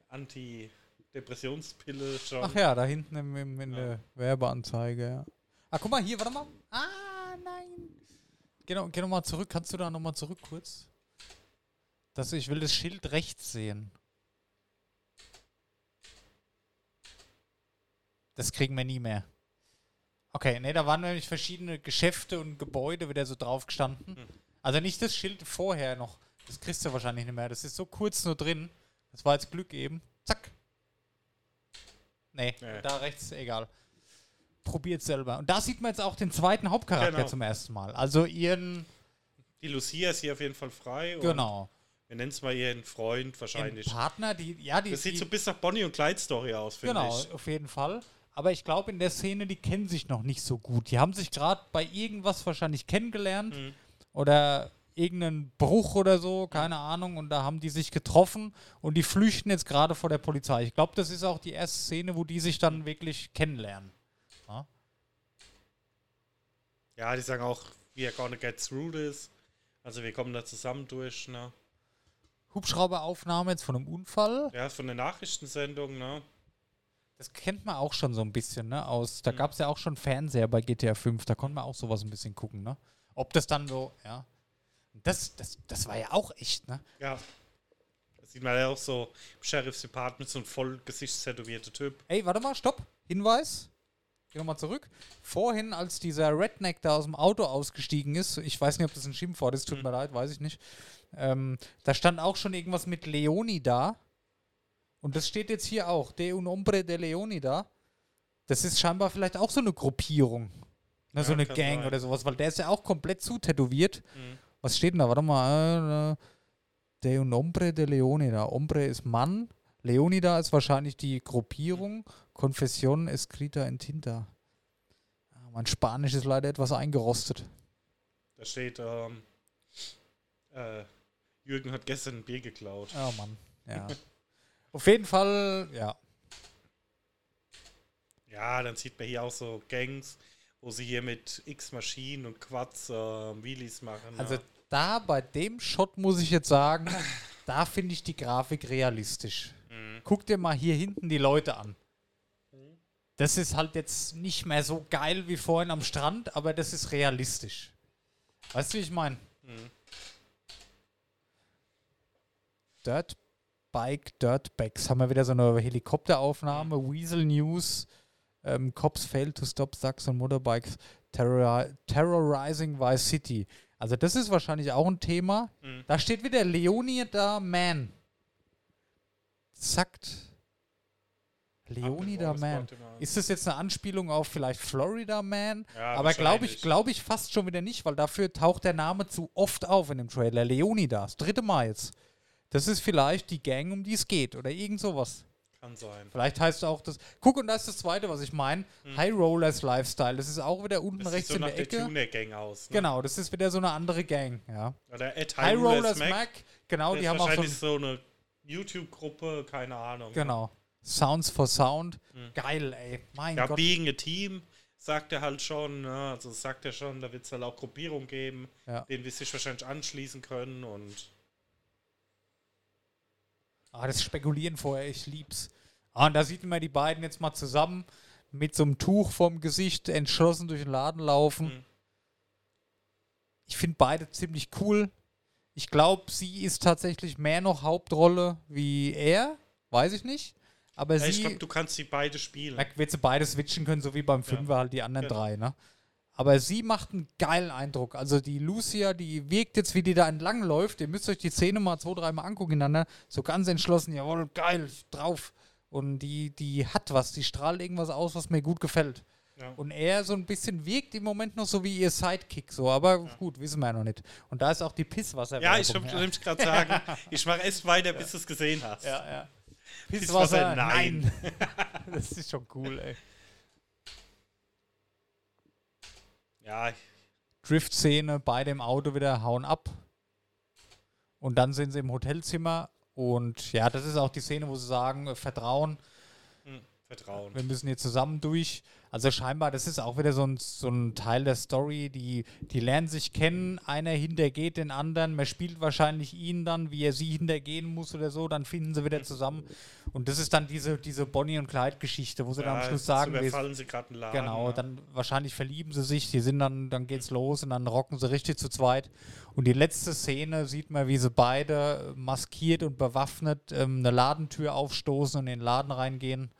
Antidepressionspille schon. Ach ja, da hinten im, im, in der Werbeanzeige, ja. Ah, guck mal, hier, warte mal. Ah, nein. Geh noch, geh noch mal zurück. Kannst du da noch mal zurück kurz? Das, ich will das Schild rechts sehen. Das kriegen wir nie mehr. Okay, ne, da waren nämlich verschiedene Geschäfte und Gebäude wieder so drauf gestanden. Also nicht das Schild vorher noch. Das kriegst du wahrscheinlich nicht mehr. Das ist so kurz nur drin. Das war jetzt Glück eben. Zack. Nee, Nee. da rechts, egal. Probiert selber. Und da sieht man jetzt auch den zweiten Hauptcharakter Genau. zum ersten Mal. Also ihren, Die Lucia ist hier auf jeden Fall frei. genau. Wir nennen es mal ihren Freund Ihren wahrscheinlich. Partner, die, ja, die, Das sieht die, so bis nach Bonnie und Clyde Story aus, finde Genau, ich. auf jeden Fall. Aber ich glaube, in der Szene, die kennen sich noch nicht so gut. Die haben sich gerade bei irgendwas wahrscheinlich kennengelernt Mhm. oder irgendeinen Bruch oder so, keine Ahnung. Und da haben die sich getroffen und die flüchten jetzt gerade vor der Polizei. Ich glaube, das ist auch die erste Szene, wo die sich dann wirklich kennenlernen. Ja? Ja, die sagen auch, we are gonna get through this. Also wir kommen da zusammen durch, ne? Hubschrauberaufnahme jetzt von einem Unfall. Ja, von der Nachrichtensendung, ne? Das kennt man auch schon so ein bisschen, ne? Aus, Mhm. da gab es ja auch schon Fernseher bei GTA 5, da konnte man auch sowas ein bisschen gucken, ne? Ob das dann so, ja. Das, das, das war ja auch echt, ne? Ja. Da sieht man ja auch so im Sheriff's Department so ein voll gesichtstätowierter Typ. Ey, warte mal, stopp. Hinweis. Geh nochmal zurück. Vorhin, als dieser Redneck da aus dem Auto ausgestiegen ist, ich weiß nicht, ob das ein Schimpfwort ist, tut Mhm. mir leid, weiß ich nicht. Ähm, da stand auch schon irgendwas mit Leoni da. Und das steht jetzt hier auch. De un hombre de Leoni da. Das ist scheinbar vielleicht auch so eine Gruppierung. Ne, so Ja, eine kann Gang sein. oder sowas, weil der ist ja auch komplett zutätowiert. Mhm. Was steht denn da? Warte mal. Äh, De un hombre de Leonida. Hombre ist Mann. Leonida ist wahrscheinlich die Gruppierung. Confesión escrita en tinta. Ah, Mein Spanisch ist leider etwas eingerostet. Da steht, ähm, äh, Jürgen hat gestern ein Bier geklaut. Oh Mann. Ja. *laughs* Auf jeden Fall, ja. Ja, dann sieht man hier auch so Gangs, wo sie hier mit X-Maschinen und Quads äh, Wheelies machen. Also ja. Da bei dem Shot muss ich jetzt sagen, *clears throat* da finde ich die Grafik realistisch. Mhm. Guck dir mal hier hinten die Leute an. Das ist halt jetzt nicht mehr so geil wie vorhin am Strand, aber das ist realistisch. Weißt du, wie ich meine? Mhm. Dirt Bike, Dirtbags. Haben wir wieder so eine Helikopteraufnahme. Weasel News. Ähm, Cops fail to stop thugs on motorbikes terrori terrorizing Vice City. Also das ist wahrscheinlich auch ein Thema. Mhm. Da steht wieder Leonida Man. Sagt Leonida Man. Ist das jetzt eine Anspielung auf vielleicht Florida Man? Ja, Aber glaube ich, glaube ich fast schon wieder nicht, weil dafür taucht der Name zu oft auf in dem Trailer. Leonidas, dritte Mal jetzt. Das ist vielleicht die Gang, um die es geht oder irgend sowas. Kann sein. Vielleicht heißt auch das. Guck, und da ist das zweite, was ich meine. High Rollers Lifestyle. Das ist auch wieder unten Hm. Das rechts sieht so in nach der Ecke. Tuner-Gang aus. Ne? Genau, das ist wieder so eine andere Gang. Ja. Oder Ed High Rollers Mac. Mac. Genau, die haben auch so. so eine YouTube-Gruppe, keine Ahnung. Genau. Sounds for Sound. Hm. Geil, ey. Mein Ja, Gott. Being a Team sagt er halt schon, ne? also sagt er schon, da wird es halt auch Gruppierungen geben, Ja. denen wir sich wahrscheinlich anschließen können und Ah, das Spekulieren vorher, ich lieb's. Ah, und da sieht man die beiden jetzt mal zusammen mit so einem Tuch vorm Gesicht entschlossen durch den Laden laufen. Mhm. Ich finde beide ziemlich cool. Ich glaube, sie ist tatsächlich mehr noch Hauptrolle wie er. Weiß ich nicht. Aber Ja, ich sie glaube, du kannst die beide spielen. da wird sie beide switchen können, so wie beim Fünfer halt die anderen Genau. drei, ne? Aber sie macht einen geilen Eindruck. Also die Lucia, die wirkt jetzt, wie die da entlang läuft. Ihr müsst euch die Szene mal zwei, dreimal angucken ineinander. So ganz entschlossen, jawohl, geil, drauf. Und die, die hat was, die strahlt irgendwas aus, was mir gut gefällt. Ja. Und er so ein bisschen wirkt im Moment noch so wie ihr Sidekick, so. Aber gut, wissen wir ja noch nicht. Und da ist auch die Pisswasser. Ja, ich wollte nämlich gerade sagen, *laughs* ich mache erst weiter, bis du es gesehen hast. Ja, ja. Pisswasser, Pisswasser, nein. nein. *laughs* das ist schon cool, ey. Ja, Drift-Szene, beide im Auto wieder hauen ab. Und dann sind sie im Hotelzimmer. Und ja, das ist auch die Szene, wo sie sagen, äh, Vertrauen, hm, Vertrauen. wir müssen hier zusammen durch. Also scheinbar, das ist auch wieder so ein, so ein Teil der Story, die, die lernen sich kennen, einer hintergeht den anderen, man spielt wahrscheinlich ihn dann, wie er sie hintergehen muss oder so, dann finden sie wieder zusammen. Und das ist dann diese, diese Bonnie und Clyde-Geschichte, wo sie dann am Schluss sagen, überfallen sie gerade einen Laden. Genau, ne? dann wahrscheinlich verlieben sie sich, die sind dann, dann geht's los und dann rocken sie richtig zu zweit. Und die letzte Szene sieht man, wie sie beide maskiert und bewaffnet ähm, eine Ladentür aufstoßen und in den Laden reingehen.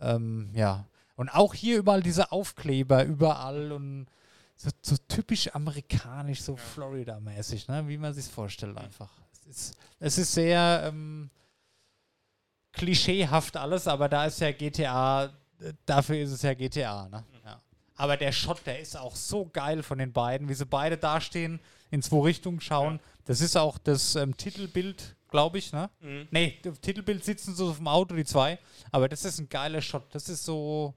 Ähm, ja. Und auch hier überall diese Aufkleber, überall und so, so typisch amerikanisch, so Florida-mäßig, ne? wie man sich vorstellt einfach. Es ist, es ist sehr ähm, klischeehaft alles, aber da ist ja GTA, äh, dafür ist es ja GTA. Ne? Ja. Aber der Shot, der ist auch so geil von den beiden, wie sie beide dastehen, in zwei Richtungen schauen. Das ist auch das ähm, Titelbild, glaube ich. Ne? Mhm. Nee, das Titelbild sitzen so auf dem Auto, die zwei. Aber das ist ein geiler Shot. Das ist so,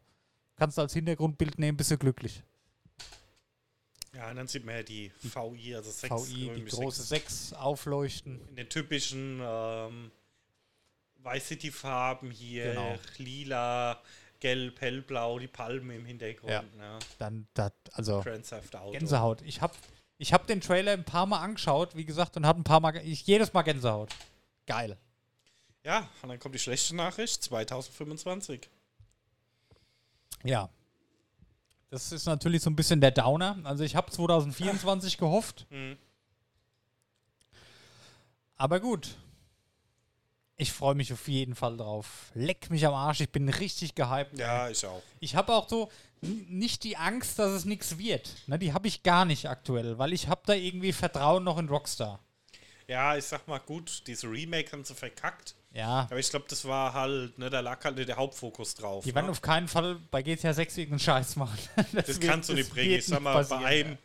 kannst du als Hintergrundbild nehmen, bist du glücklich. Ja, und dann sieht man ja die VI, also sechs, VI, die große sechs, 6 aufleuchten. in den typischen ähm, Vice City Farben hier, Genau. lila, gelb, hellblau, die Palmen im Hintergrund. Ja. Ja. Dann, das, also. Gänsehaut. Ich habe ich hab den Trailer ein paar Mal angeschaut, wie gesagt, und habe ein paar Mal, ich, jedes Mal Gänsehaut. Geil. Ja, und dann kommt die schlechte Nachricht, 2025. Ja. Das ist natürlich so ein bisschen der Downer. Also ich habe 2024 gehofft. Mhm. Aber gut. Ich freue mich auf jeden Fall drauf. Leck mich am Arsch, ich bin richtig gehypt. Ja, ich auch. Ich habe auch so nicht die Angst, dass es nichts wird. Ne, die habe ich gar nicht aktuell, weil ich habe da irgendwie Vertrauen noch in Rockstar. Ja, ich sag mal gut, diese Remake haben sie verkackt. Ja, Aber ich glaube, das war halt, ne, da lag halt der Hauptfokus drauf. die werden ne? auf keinen Fall bei GTA 6 irgendeinen Scheiß machen. *laughs* Das wird- kannst du das nicht bringen. Ich sag mal, passieren, bei einem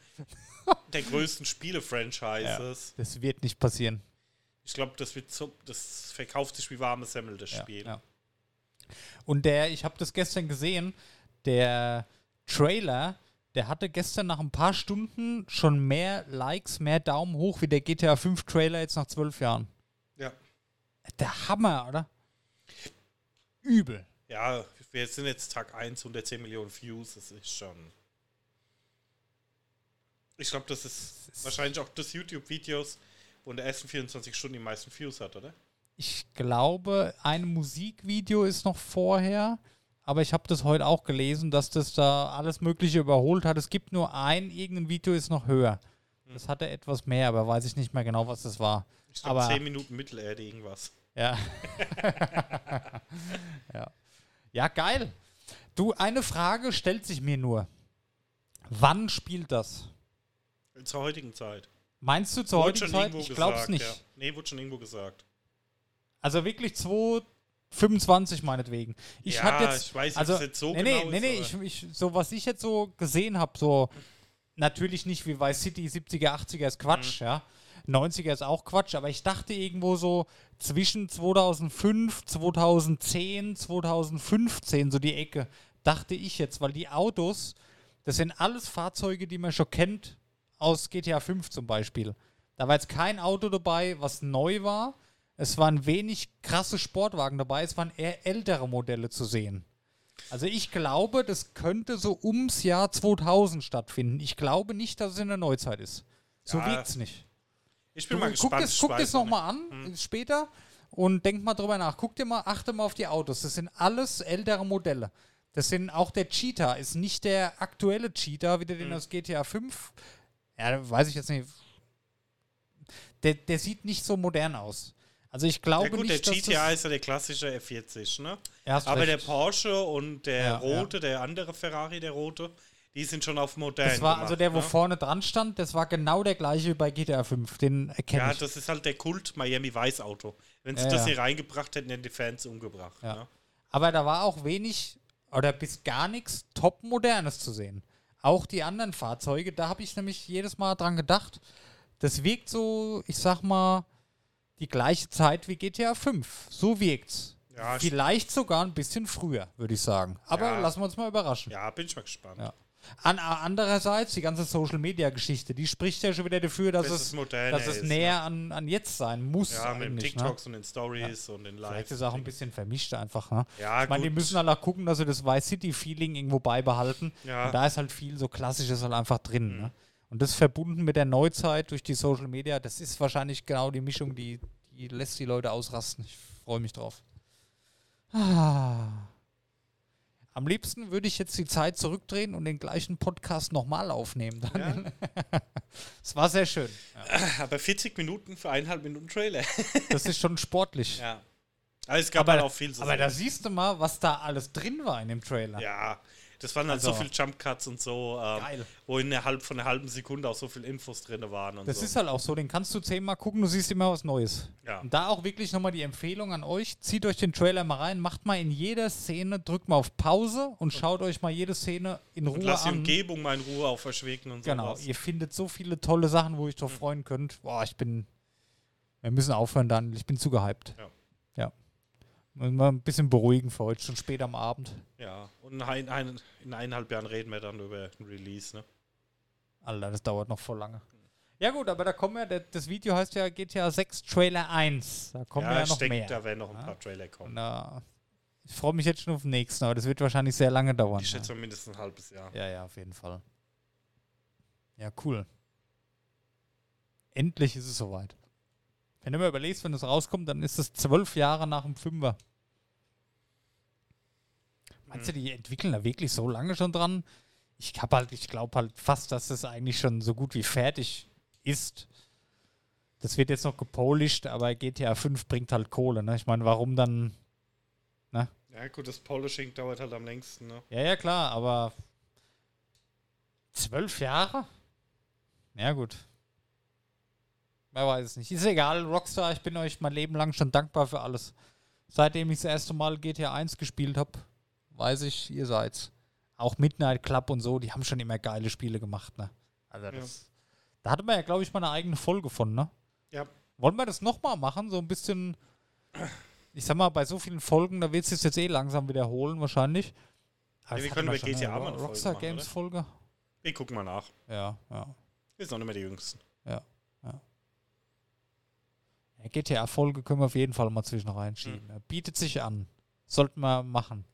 der größten Spiele-Franchises. Das wird nicht passieren. Ich glaube, das wird so, das verkauft sich wie warme Semmel, das Spiel. Ja. Und der, ich habe das gestern gesehen, der Trailer, der hatte gestern nach ein paar Stunden schon mehr Likes, mehr Daumen hoch wie der GTA 5 Trailer jetzt nach zwölf Jahren. ja. Der Hammer, oder? Übel. Ja, wir sind jetzt Tag 1, 110 Millionen Views, das ist schon. Ich glaube, das ist wahrscheinlich auch das YouTube-Videos, in der ersten 24 Stunden die meisten Views hat, oder? Ich glaube, ein Musikvideo ist noch vorher, aber ich habe das heute auch gelesen, dass das da alles Mögliche überholt hat. Es gibt nur ein, irgendein Video ist noch höher. Das hatte etwas mehr, aber weiß ich nicht mehr genau, was das war. Ich glaube, Aber- 10 Minuten Mittelerde, irgendwas. Ja. *laughs* ja. Ja, geil. Du, eine Frage stellt sich mir nur. Wann spielt das? Zur heutigen Zeit. Meinst du zur Wurde heutigen Zeit? Ich glaub's gesagt, nicht. Ja. Nee, wurde schon irgendwo gesagt. Also wirklich 225 meinetwegen. Ich ja, hatte jetzt ich weiß also, es jetzt so nee, genau nee, nee, nee, ist. ich, ich, so was ich jetzt so gesehen habe, so natürlich nicht wie Vice City 70er, 80er ist Quatsch, Mhm. ja. 90er ist auch Quatsch, aber ich dachte irgendwo so zwischen 2005, 2010, 2015, so die Ecke, dachte ich jetzt, weil die Autos, das sind alles Fahrzeuge, die man schon kennt aus GTA 5 zum Beispiel. Da war jetzt kein Auto dabei, was neu war. Es waren wenig krasse Sportwagen dabei, es waren eher ältere Modelle zu sehen. Also ich glaube, das könnte so ums Jahr 2000 stattfinden. Ich glaube nicht, dass es in der Neuzeit ist. So Ja, wirkt's nicht. Ich bin Du, mal guck gespannt. das, guck das noch nochmal an, später, und denk mal drüber nach. Guck dir mal, achte mal auf die Autos. Das sind alles ältere Modelle. Das sind auch der Cheetah, ist nicht der aktuelle Cheetah, wie der den aus GTA 5. Ja, weiß ich jetzt nicht. der, der sieht nicht so modern aus. Also ich glaube Ja gut, nicht, der GTI ist ja der klassische F40, ne? Ja, Aber der. Porsche und der Ja, rote, der andere Ferrari, der rote, die sind schon auf modern das war gemacht, also der, wo ne? vorne dran stand, das war genau der gleiche wie bei GTA 5. Den erkenne Ja, ich. das ist halt der Kult Miami Weiß Auto. Wenn sie Ja, das ja. hier reingebracht hätten, hätten die Fans umgebracht. Ja. Ne? Aber da war auch wenig oder bis gar nichts top modernes zu sehen. Auch die anderen Fahrzeuge, da habe ich nämlich jedes Mal dran gedacht, das wirkt so, ich sag mal, die gleiche Zeit wie GTA 5. So wirkt's. Ja, Vielleicht sogar ein bisschen früher, würde ich sagen. Aber Ja. lassen wir uns mal überraschen. Ja, bin ich mal gespannt. Ja. An, andererseits, die ganze Social-Media-Geschichte, die spricht ja schon wieder dafür, dass, Dass es, dass es ist, näher an, an jetzt sein muss. Ja, mit den ne? TikToks und den Stories und den Live. Vielleicht ist es auch ein bisschen vermischt einfach. Ne? Ja, ich meine, die müssen halt auch gucken, dass sie das Vice City-Feeling irgendwo beibehalten. Ja. Und da ist halt viel so Klassisches halt einfach drin. Ne? Und das verbunden mit der Neuzeit durch die Social Media, das ist wahrscheinlich genau die Mischung, die, die lässt die Leute ausrasten. Ich freue mich drauf. Ah. Am liebsten würde ich jetzt die Zeit zurückdrehen und den gleichen Podcast nochmal aufnehmen. Daniel. *laughs* Es war sehr schön. Aber 40 Minuten für eineinhalb Minuten Trailer. *laughs* Das ist schon sportlich. ja. Aber es gab Aber, halt auch viel zu aber sehen. da siehst du mal, was da alles drin war in dem Trailer. Ja, das waren halt Also- so viele Jump Cuts und so, ähm, wo in der halb, von einer halben Sekunde auch so viel Infos drin waren und Das so. ist halt auch so, den kannst du zehnmal gucken, du siehst immer was Neues. Ja. Und da auch wirklich nochmal die Empfehlung an euch, zieht euch den Trailer mal rein, macht mal in jeder Szene, drückt mal auf Pause und schaut euch mal jede Szene in und Ruhe lass die an. Umgebung mal in Ruhe auch verschwiegen und Genau, sowas. ihr findet so viele tolle Sachen, wo ihr euch drauf freuen könnt. Boah, ich bin, wir müssen aufhören dann, ich bin zu gehypt. Ja. Müssen wir ein bisschen beruhigen für heute, schon spät am Abend. Ja, und in, ein, ein, in eineinhalb Jahren reden wir dann über ein Release, ne? Alter, das dauert noch voll lange. Ja gut, aber da kommen ja, das Video heißt ja GTA 6 Trailer 1. Da kommen ja, ich noch denke, mehr. da werden noch ein Ja. paar Trailer kommen. Äh, ich freue mich jetzt schon auf den nächsten, aber das wird wahrscheinlich sehr lange dauern. Ich schätze mal mindestens ein halbes Jahr. ja, ja, auf jeden Fall. Ja, cool. Endlich ist es soweit. Wenn du mal überlegst, wenn es rauskommt, dann ist es zwölf Jahre nach dem Fünfer. Meinst du, die entwickeln da wirklich so lange schon dran? Ich hab halt, ich glaube halt fast, dass das eigentlich schon so gut wie fertig ist. Das wird jetzt noch gepolished, aber GTA 5 bringt halt Kohle, ne? Ich meine, warum dann Ja, gut, das Polishing dauert halt am längsten, ne? Ja, ja, klar, aber zwölf Jahre? Ja, gut. Wer weiß es nicht. Ist egal, Rockstar, ich bin euch mein Leben lang schon dankbar für alles. Seitdem ich das erste Mal GTA 1 gespielt habe, weiß ich, ihr seid's. Auch Midnight Club und so, die haben schon immer geile Spiele gemacht, ne? Also das, Da hatte man ja, glaube ich, mal eine eigene Folge von, ne? Ja. Wollen wir das nochmal machen? So ein bisschen, ich sag mal, bei so vielen Folgen, da wird es jetzt eh langsam wiederholen, wahrscheinlich. Ja, wir können schon, GTA mal eine Folge Rockstar machen, Games oder? Folge. Wir gucken mal nach. Ja, ja. Wir sind noch nicht mehr die Jüngsten. ja GTA-Folge können wir auf jeden Fall mal zwischen reinschieben. Er Bietet sich an. Sollten wir machen.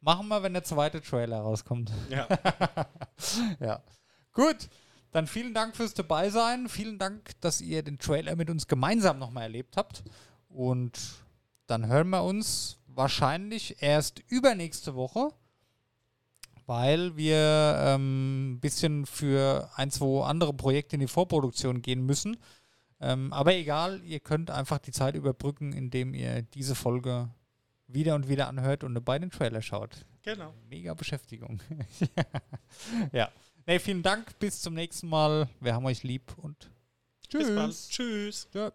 Machen wir, wenn der zweite Trailer rauskommt. Ja. *laughs* ja. Gut. Dann vielen Dank fürs Dabeisein. Vielen Dank, dass ihr den Trailer mit uns gemeinsam nochmal erlebt habt. Und dann hören wir uns wahrscheinlich erst übernächste Woche, weil wir ähm, ein bisschen für ein, zwei andere Projekte in die Vorproduktion gehen müssen. Ähm, aber egal, ihr könnt einfach die Zeit überbrücken, indem ihr diese Folge wieder und wieder anhört und bei den Trailer schaut. genau. Mega Beschäftigung. *laughs* ja. Nee, vielen Dank. Bis zum nächsten Mal. Wir haben euch lieb und Bis bald. tschüss. Tschüss. Ja.